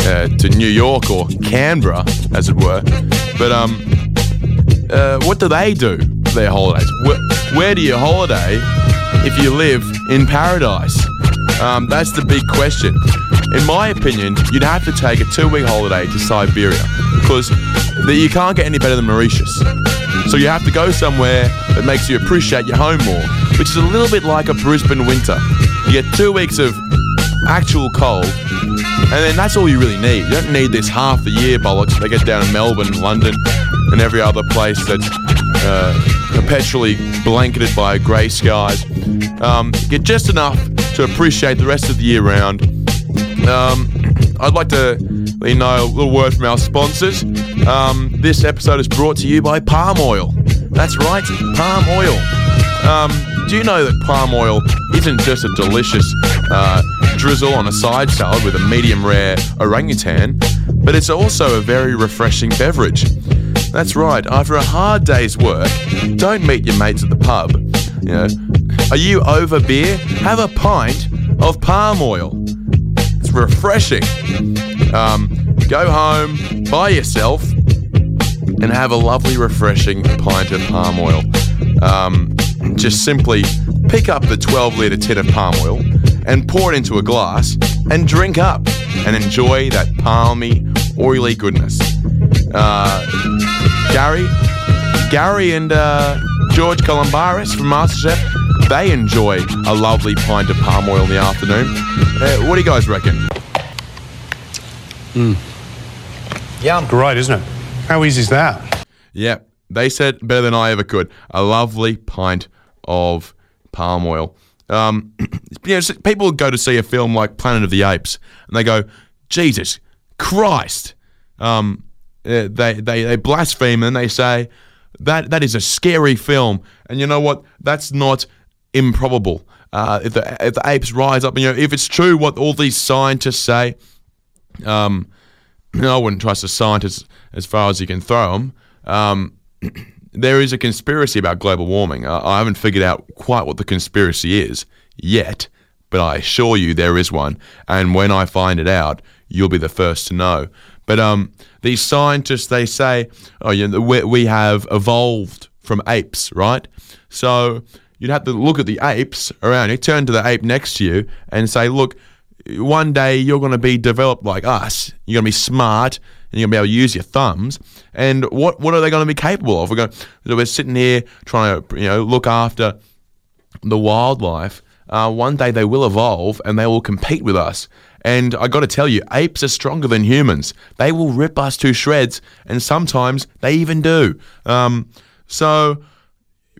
uh, to New York or Canberra, as it were. But um, uh, what do they do for their holidays? Where, where do you holiday if you live in paradise? Um, that's the big question. In my opinion, you'd have to take a two-week holiday to Siberia because you can't get any better than Mauritius. So you have to go somewhere that makes you appreciate your home more, which is a little bit like a Brisbane winter. You get two weeks of actual cold, and then that's all you really need. You don't need this half the year bollocks they get down in Melbourne, London, and every other place that's uh, perpetually blanketed by grey skies. Um, get just enough to appreciate the rest of the year round. Um, I'd like to let you know a little word from our sponsors. Um, this episode is brought to you by palm oil. That's right, palm oil. Do you know that palm oil isn't just a delicious uh, drizzle on a side salad with a medium rare orangutan, but it's also a very refreshing beverage? That's right, after a hard day's work, don't meet your mates at the pub. You know, are you over beer? Have a pint of palm oil. It's refreshing. Um, go home by yourself and have a lovely, refreshing pint of palm oil. Um, just simply pick up the 12 litre tin of palm oil and pour it into a glass and drink up and enjoy that palmy, oily goodness. Uh, Gary, Gary and uh, George Calombaris from MasterChef, they enjoy a lovely pint of palm oil in the afternoon. Uh, what do you guys reckon? Yeah, great, isn't it? How easy is that? Yeah, they said better than I ever could. A lovely pint of palm oil. Um, you know, people go to see a film like Planet of the Apes, and they go, "Jesus Christ!" Um, uh, they they they blaspheme and they say that that is a scary film. And you know what? That's not improbable. Uh, if the if the apes rise up, you know, if it's true what all these scientists say, um, I wouldn't trust a scientist as far as you can throw them. Um, there is a conspiracy about global warming. Uh, I haven't figured out quite what the conspiracy is yet, but I assure you there is one. And when I find it out, you'll be the first to know. But um, these scientists, they say, oh, you know, we, we have evolved from apes, right? So you'd have to look at the apes around you, turn to the ape next to you, and say, look, one day you're going to be developed like us. You're going to be smart and you're going to be able to use your thumbs. And what what are they going to be capable of? We're going we're sitting here trying to you know look after the wildlife. Uh, one day they will evolve and they will compete with us. And I got to tell you, apes are stronger than humans. They will rip us to shreds, and sometimes they even do. Um, so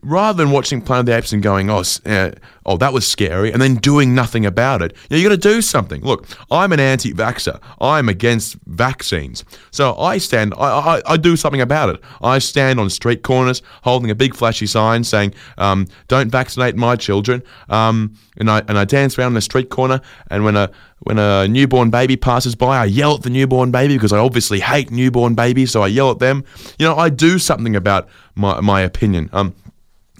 rather than watching Planet of the Apes and going, oh, uh, oh, that was scary, and then doing nothing about it, you know, you got to do something. Look, I'm an anti-vaxxer. I'm against vaccines. So I stand, I, I, I do something about it. I stand on street corners holding a big flashy sign saying, um, don't vaccinate my children. Um, and I, and I dance around the street corner, and when a, when a newborn baby passes by, I yell at the newborn baby because I obviously hate newborn babies, so I yell at them. You know, I do something about my, my opinion. Um,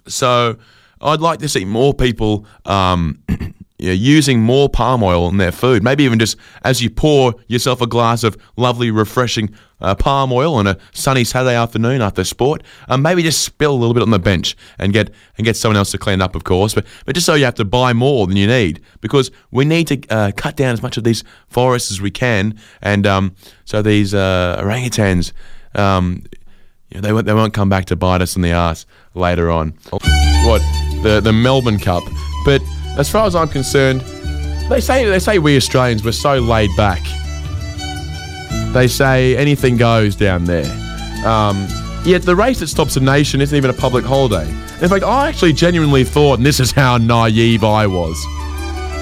so I'd like to see more people um, you know, using more palm oil in their food. Maybe even just as you pour yourself a glass of lovely, refreshing uh, palm oil on a sunny Saturday afternoon after sport, uh, maybe just spill a little bit on the bench and get and get someone else to clean up, of course. But but just so you have to buy more than you need because we need to uh, cut down as much of these forests as we can, and um, so these uh, orangutans. Um, know, they won't, they won't come back to bite us in the ass later on. What the the Melbourne Cup, but as far as I'm concerned, they say they say we Australians we're so laid back. They say anything goes down there. Um, yet the race that stops a nation isn't even a public holiday. In fact, I actually genuinely thought, and this is how naive I was.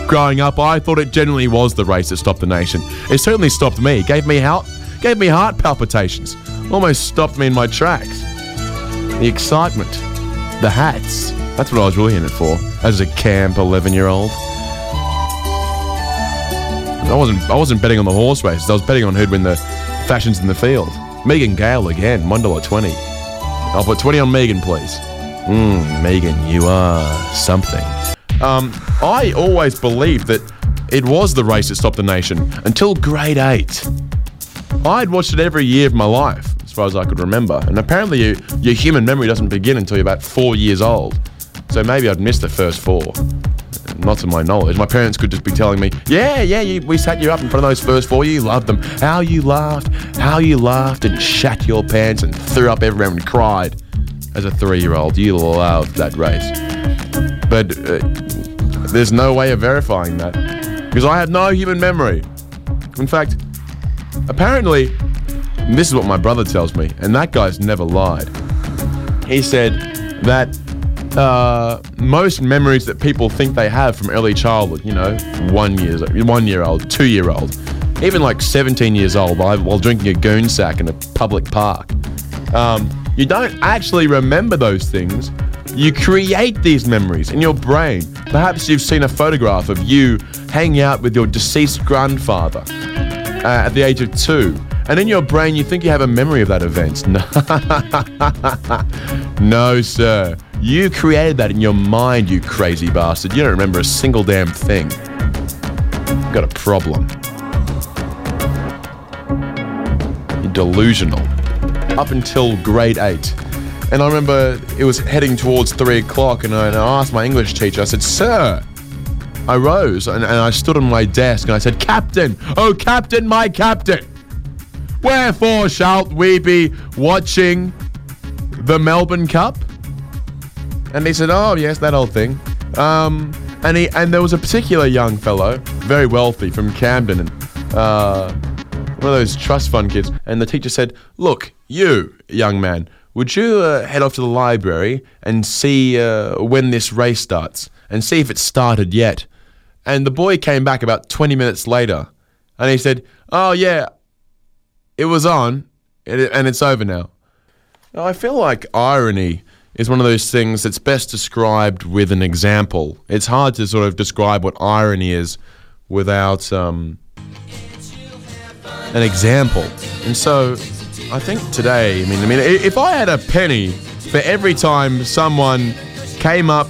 Growing up, I thought it genuinely was the race that stopped the nation. It certainly stopped me. It Gave me heart, gave me heart palpitations. Almost stopped me in my tracks. The excitement, the hats. That's what I was really in it for as a camp 11 year old. I wasn't I wasn't betting on the horse races. I was betting on who'd win the fashions in the field. Megan Gale again, one dollar twenty. I'll put twenty on Megan, please. Mmm, Megan, you are something. Um, I always believed that it was the race that stopped the nation until grade eight. I'd watched it every year of my life, as far as I could remember. And apparently, you, your human memory doesn't begin until you're about four years old. So maybe I'd missed the first four. Not to my knowledge. My parents could just be telling me, yeah, yeah, you, we sat you up in front of those first four. You loved them. How you laughed, how you laughed and shat your pants and threw up everywhere and cried. As a three year old, you loved that race. But uh, there's no way of verifying that because I have no human memory. In fact, apparently, this is what my brother tells me, and that guy's never lied. He said that uh, most memories that people think they have from early childhood, you know, one years, one year old, two year old, even like 17 years old, while, while drinking a goon sack in a public park. Um, you don't actually remember those things. You create these memories in your brain. Perhaps you've seen a photograph of you hanging out with your deceased grandfather uh, at the age of two. And in your brain, you think you have a memory of that event. no, sir. You created that in your mind, you crazy bastard. You don't remember a single damn thing. Got a problem. You're delusional. Up until grade eight. And I remember it was heading towards three o'clock, and I asked my English teacher, I said, Sir, I rose and, and I stood on my desk and I said, Captain, oh, Captain, my Captain, wherefore shalt we be watching the Melbourne Cup? And he said, "Oh yes, that old thing." Um, and he and there was a particular young fellow, very wealthy, from Camden, and uh, one of those trust fund kids. And the teacher said, "Look, you young man, would you uh, head off to the library and see uh, when this race starts, and see if it's started yet?" And the boy came back about 20 minutes later, and he said, "Oh yeah, it was on, and it's over now." I feel like irony is one of those things that's best described with an example. It's hard to sort of describe what irony is without um, an example. And so I think today, I mean, I mean, if I had a penny for every time someone came up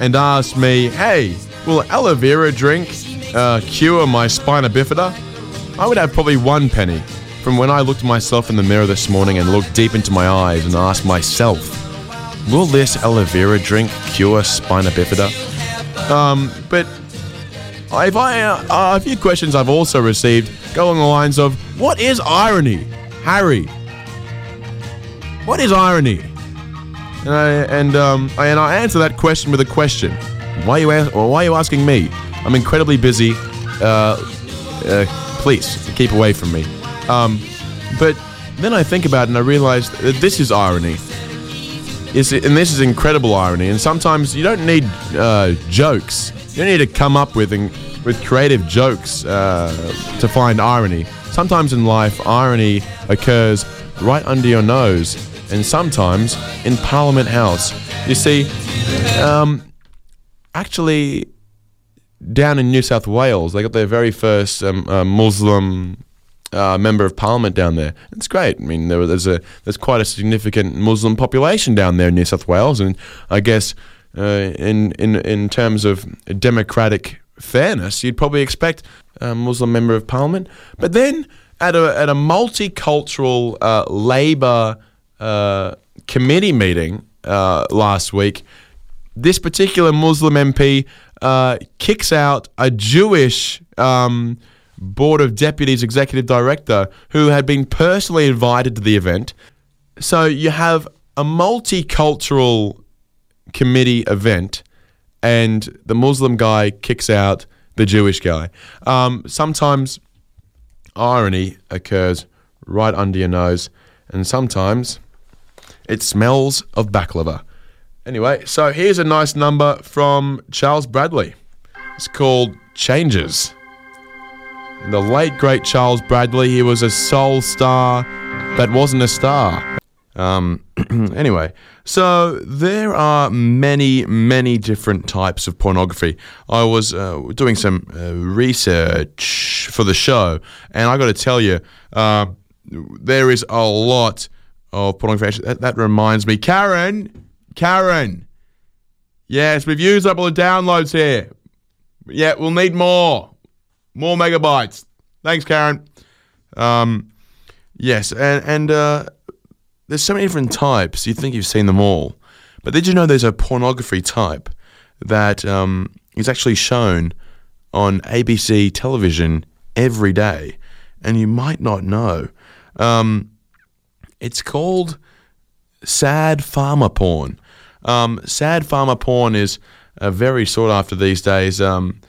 and asked me, "Hey, will aloe vera drink uh, cure my spina bifida?" I would have probably one penny from when I looked myself in the mirror this morning and looked deep into my eyes and asked myself. Will this aloe vera drink cure spina bifida? Um, but I've, I, uh, a few questions I've also received go along the lines of What is irony? Harry. What is irony? And I, and, um, I, and I answer that question with a question. Why are you, ask, why are you asking me? I'm incredibly busy. Uh, uh, please, keep away from me. Um, but then I think about it and I realize that this is irony is, and this is incredible irony. And sometimes you don't need uh, jokes. You don't need to come up with with creative jokes uh, to find irony. Sometimes in life, irony occurs right under your nose, and sometimes in Parliament House. You see, um, actually, down in New South Wales, they got their very first um, uh, Muslim uh, member of parliament down there. It's great. I mean, there, there's a there's quite a significant Muslim population down there in New South Wales, and I guess uh, in in in terms of democratic fairness, you'd probably expect a Muslim member of parliament. But then at a, at a multicultural uh, Labour uh, committee meeting uh, last week, this particular Muslim MP uh, kicks out a Jewish um, Board of Deputies executive director who had been personally invited to the event. So you have a multicultural committee event, and the Muslim guy kicks out the Jewish guy. Um, sometimes irony occurs right under your nose, and sometimes it smells of baklava. Anyway, so here's a nice number from Charles Bradley. It's called Changes. The late great Charles Bradley, he was a soul star that wasn't a star. Um, anyway, so there are many, many different types of pornography. I was uh, doing some uh, research for the show, and I got to tell you, uh, there is a lot of pornography. That, that reminds me, Karen, Karen. Yes, we've used up all the downloads here. Yeah, we'll need more, more megabytes. Thanks, Karen. Um, yes, and and uh, there's so many different types. You think you've seen them all, but did you know there's a pornography type that um, is actually shown on ABC television every day, and you might not know. Um, it's called sad farmer porn. Um, sad farmer porn is uh, very sought after these days. Um,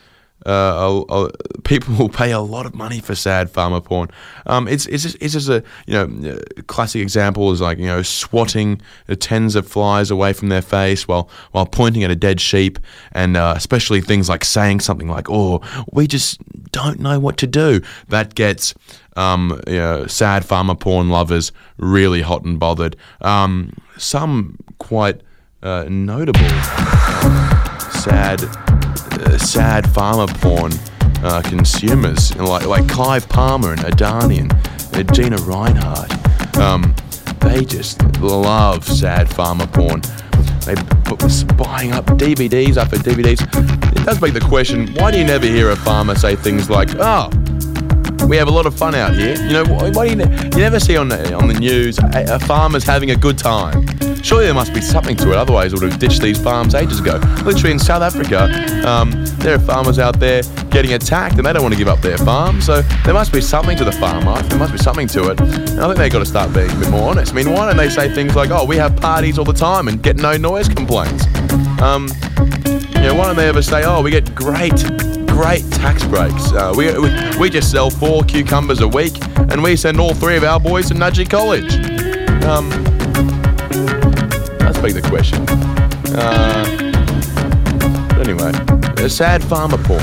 uh, people will pay a lot of money for sad farmer porn. Um, it's it's just, it's just a you know uh, classic example is like you know swatting tens of flies away from their face while while pointing at a dead sheep, and uh, especially things like saying something like "Oh, we just don't know what to do." That gets um, you know, sad farmer porn lovers really hot and bothered. Um, some quite uh, notable sad uh, sad farmer porn uh, consumers like like Clive Palmer and Adani and Gina Rinehart. Um, they just love sad farmer porn. They b- buying up DVDs after DVDs. It does make the question: Why do you never hear a farmer say things like, "Oh"? We have a lot of fun out here. You know, why, why do you, ne- you never see on the, on the news a, a farmer's having a good time? Surely there must be something to it. Otherwise, we would have ditched these farms ages ago. Literally in South Africa, um, there are farmers out there getting attacked, and they don't want to give up their farm. So there must be something to the farm life. There must be something to it. And I think they've got to start being a bit more honest. I mean, why don't they say things like, "Oh, we have parties all the time and get no noise complaints"? Um, you know, why don't they ever say, "Oh, we get great." Great tax breaks. Uh, we, we, we just sell four cucumbers a week and we send all three of our boys to Nudgee College. Um, that's big the question. Uh, anyway, a sad farmer porn.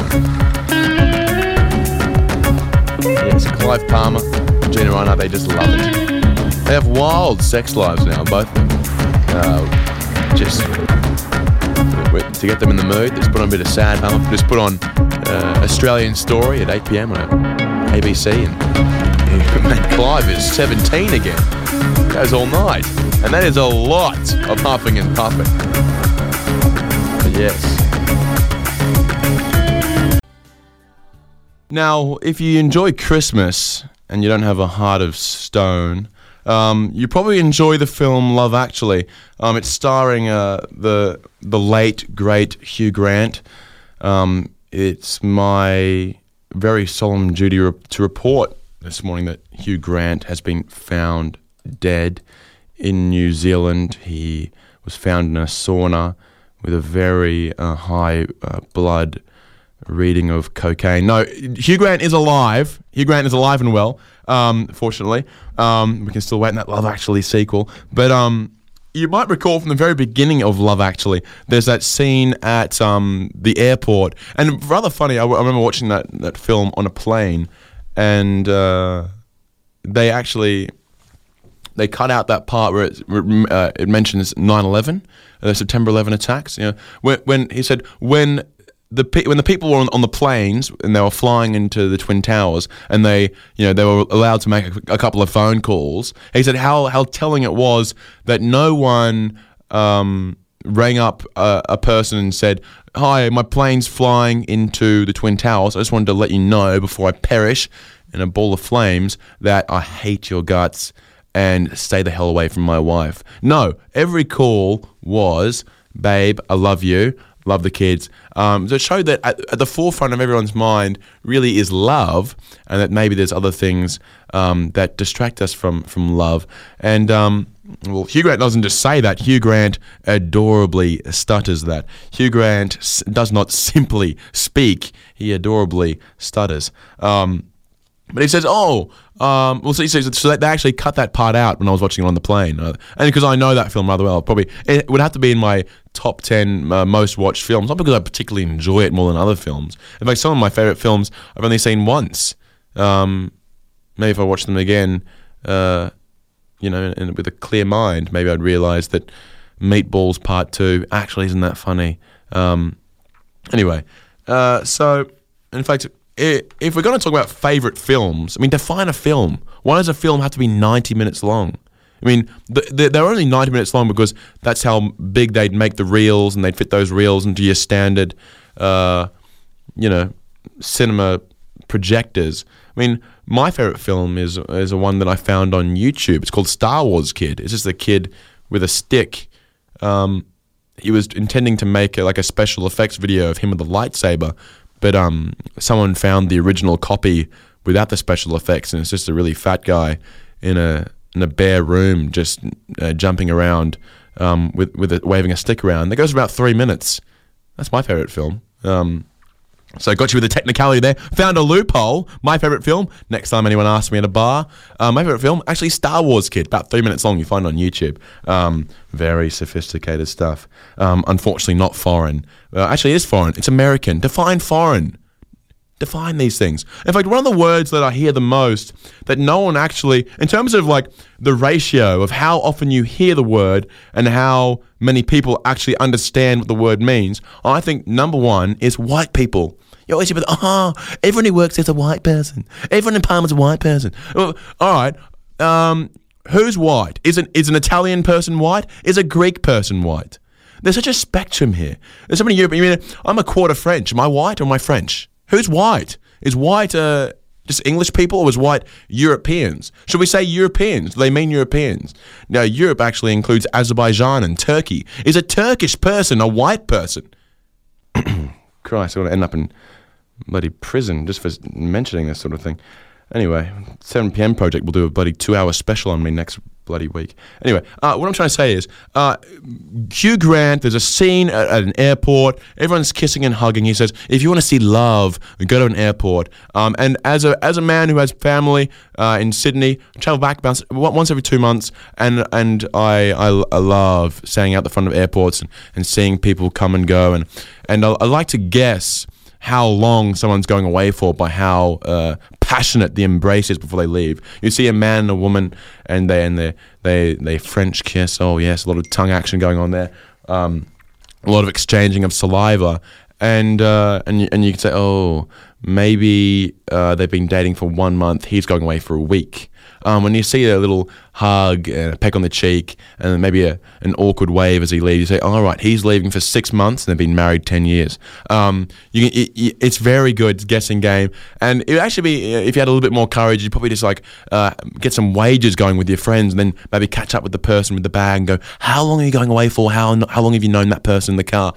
Yes, Clive Palmer, Gina Rinehart, they just love it. They have wild sex lives now, both of them. Uh, just to get them in the mood, just put on a bit of sad farmer. Just put on uh, Australian Story at 8 p.m. on ABC, and, and Clive is 17 again. Goes all night, and that is a lot of huffing and puffing. But yes. Now, if you enjoy Christmas and you don't have a heart of stone, um, you probably enjoy the film Love Actually. Um, it's starring uh, the the late great Hugh Grant. Um, it's my very solemn duty re- to report this morning that Hugh Grant has been found dead in New Zealand. He was found in a sauna with a very uh, high uh, blood reading of cocaine. No, Hugh Grant is alive. Hugh Grant is alive and well. Um, fortunately, um, we can still wait in that Love Actually sequel. But um, you might recall from the very beginning of Love Actually, there's that scene at um, the airport, and rather funny. I, w- I remember watching that that film on a plane, and uh, they actually they cut out that part where it, uh, it mentions 9/11, the September 11 attacks. You know, when, when he said when the pe- when the people were on, on the planes and they were flying into the twin towers and they you know they were allowed to make a, a couple of phone calls he said how how telling it was that no one um, rang up a, a person and said, "Hi, my plane's flying into the Twin Towers. I just wanted to let you know before I perish in a ball of flames that I hate your guts and stay the hell away from my wife." No, every call was, "Babe, I love you." Love the kids. Um, so it showed that at, at the forefront of everyone's mind really is love, and that maybe there's other things um, that distract us from from love. And um, well, Hugh Grant doesn't just say that. Hugh Grant adorably stutters that. Hugh Grant s- does not simply speak; he adorably stutters. Um, but he says, "Oh, um, well." So says, so they actually cut that part out when I was watching it on the plane, uh, and because I know that film rather well, probably it would have to be in my top ten uh, most watched films. Not because I particularly enjoy it more than other films. In fact, some of my favorite films I've only seen once. Um, maybe if I watch them again, uh, you know, and with a clear mind, maybe I'd realize that Meatballs Part Two actually isn't that funny. Um, anyway, uh, so in fact, if we're going to talk about favorite films, I mean, define a film. Why does a film have to be ninety minutes long? I mean, th- th- they're only ninety minutes long because that's how big they'd make the reels, and they'd fit those reels into your standard, uh, you know, cinema projectors. I mean, my favorite film is is a one that I found on YouTube. It's called Star Wars Kid. It's just a kid with a stick. Um, he was intending to make a, like a special effects video of him with a lightsaber, but um, someone found the original copy without the special effects, and it's just a really fat guy in a in a bare room just uh, jumping around um, with with a, waving a stick around. That goes for about three minutes. That's my favorite film. Um, so got you with the technicality there. Found a loophole. My favorite film. Next time anyone asks me at a bar, uh, my favorite film actually Star Wars Kid. About three minutes long. You find on YouTube. Um, very sophisticated stuff. Um, unfortunately, not foreign. Uh, actually, it is foreign. It's American. Define foreign. Define these things. In fact, one of the words that I hear the most that no one actually, in terms of like the ratio of how often you hear the word and how many people actually understand what the word means, I think number one is white people. You always hear, oh, everyone who works there's a white person. Everyone in Parma's a white person. All right. Um, who's white? Is an, is an Italian person white? Is a Greek person white? There's such a spectrum here. There's so many European. I mean, I'm a quarter French. Am I white or am I French? Who's white? Is white uh, just English people or is white Europeans? Should we say Europeans? Do they mean Europeans? Now, Europe actually includes Azerbaijan and Turkey. Is a Turkish person a white person? Christ, I want to end up in bloody prison just for mentioning this sort of thing. Anyway, 7 p.m. Project will do a bloody two hour special on me next bloody week. Anyway, uh, what I'm trying to say is uh, Hugh Grant, there's a scene at, at, an airport. Everyone's kissing and hugging. He says, if you want to see love, go to an airport. Um, and as a, as a man who has family uh, in Sydney, I travel back once, once every two months, and, and I, I, I love standing out the front of airports and, and seeing people come and go. And, and I, I like to guess how long someone's going away for by how uh, passionate the embrace is before they leave. You see a man and a woman, and they and they they they French kiss. Oh yes, a lot of tongue action going on there. Um, a lot of exchanging of saliva, and uh, and and you can say, oh, maybe uh, they've been dating for one month. He's going away for a week. Um, when you see a little hug and a peck on the cheek and maybe a, an awkward wave as he leaves, you say, "All right, he's leaving for six months and they've been married ten years." Um, you, it, it, it's very good guessing game, and it would actually be if you had a little bit more courage, you'd probably just like uh, get some wages going with your friends, and then maybe catch up with the person with the bag and go, "How long are you going away for? How how long have you known that person in the car?"